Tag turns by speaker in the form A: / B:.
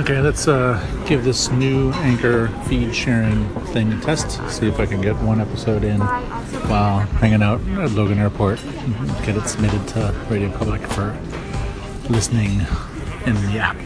A: Okay, let's uh, give this new Anchor feed sharing thing a test. See if I can get one episode in while hanging out at Logan Airport. Get it submitted to RadioPublic for listening in the app.